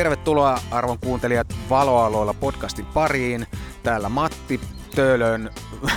Tervetuloa arvon kuuntelijat Valoaloilla podcastin pariin. Täällä Matti Töölön...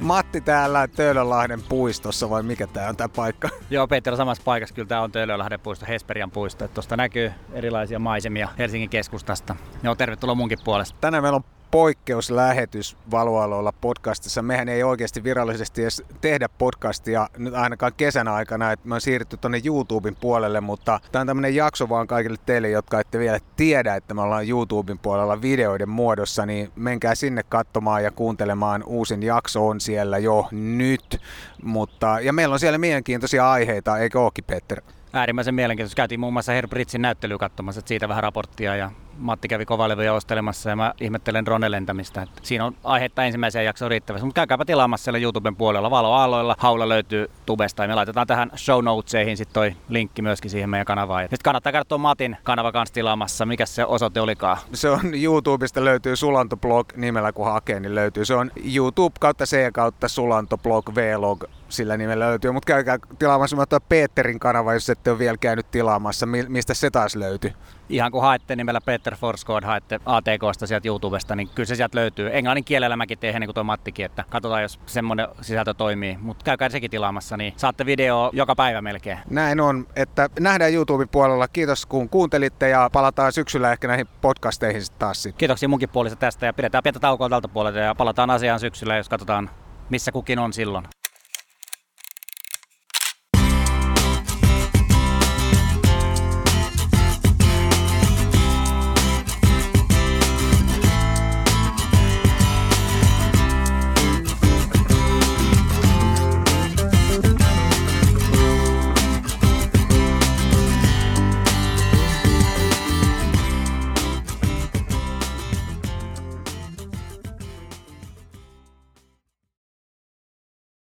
Matti täällä Töölönlahden puistossa vai mikä tää on tää paikka? Joo, Peter on samassa paikassa. Kyllä tää on Töölönlahden puisto, Hesperian puisto. Tuosta näkyy erilaisia maisemia Helsingin keskustasta. Joo, tervetuloa munkin puolesta. Tänään meillä on poikkeuslähetys Valoaloilla podcastissa. Mehän ei oikeasti virallisesti edes tehdä podcastia nyt ainakaan kesän aikana, että me on siirrytty tuonne YouTuben puolelle, mutta tämä on tämmöinen jakso vaan kaikille teille, jotka ette vielä tiedä, että me ollaan YouTuben puolella videoiden muodossa, niin menkää sinne katsomaan ja kuuntelemaan. Uusin jakso on siellä jo nyt, mutta ja meillä on siellä mielenkiintoisia aiheita, eikö ookin Petter? Äärimmäisen mielenkiintoista. Käytiin muun muassa Herbritsin näyttelyä katsomassa, siitä vähän raporttia ja Matti kävi kovalevyjä ostelemassa ja mä ihmettelen drone-lentämistä. Että siinä on aihetta ensimmäiseen jaksoon riittävästi, mutta käykääpä tilaamassa siellä YouTuben puolella. Valoaalloilla haula löytyy tubesta ja me laitetaan tähän show notesihin sitten toi linkki myöskin siihen meidän kanavaan. Nyt kannattaa käydä tuon Matin kanava kanssa tilaamassa. Mikä se osoite olikaan? Se on YouTubesta löytyy Sulantoblog nimellä kun hakee, niin löytyy. Se on YouTube kautta C kautta Sulantoblog Vlog sillä nimellä löytyy, mutta käykää tilaamassa mutta Peterin kanava, jos ette ole vielä käynyt tilaamassa. Mistä se taas löytyy? Ihan kun haette nimellä Peter Forsgård, haette ATKsta sieltä YouTubesta, niin kyllä se sieltä löytyy. Englannin kielellä mäkin teen, niin kuin tuo Mattikin, että katsotaan, jos semmoinen sisältö toimii. Mutta käykää sekin tilaamassa, niin saatte video joka päivä melkein. Näin on, että nähdään YouTuben puolella. Kiitos kun kuuntelitte ja palataan syksyllä ehkä näihin podcasteihin taas sitten. Kiitoksia munkin puolesta tästä ja pidetään pientä taukoa tältä puolelta ja palataan asiaan syksyllä, jos katsotaan missä kukin on silloin.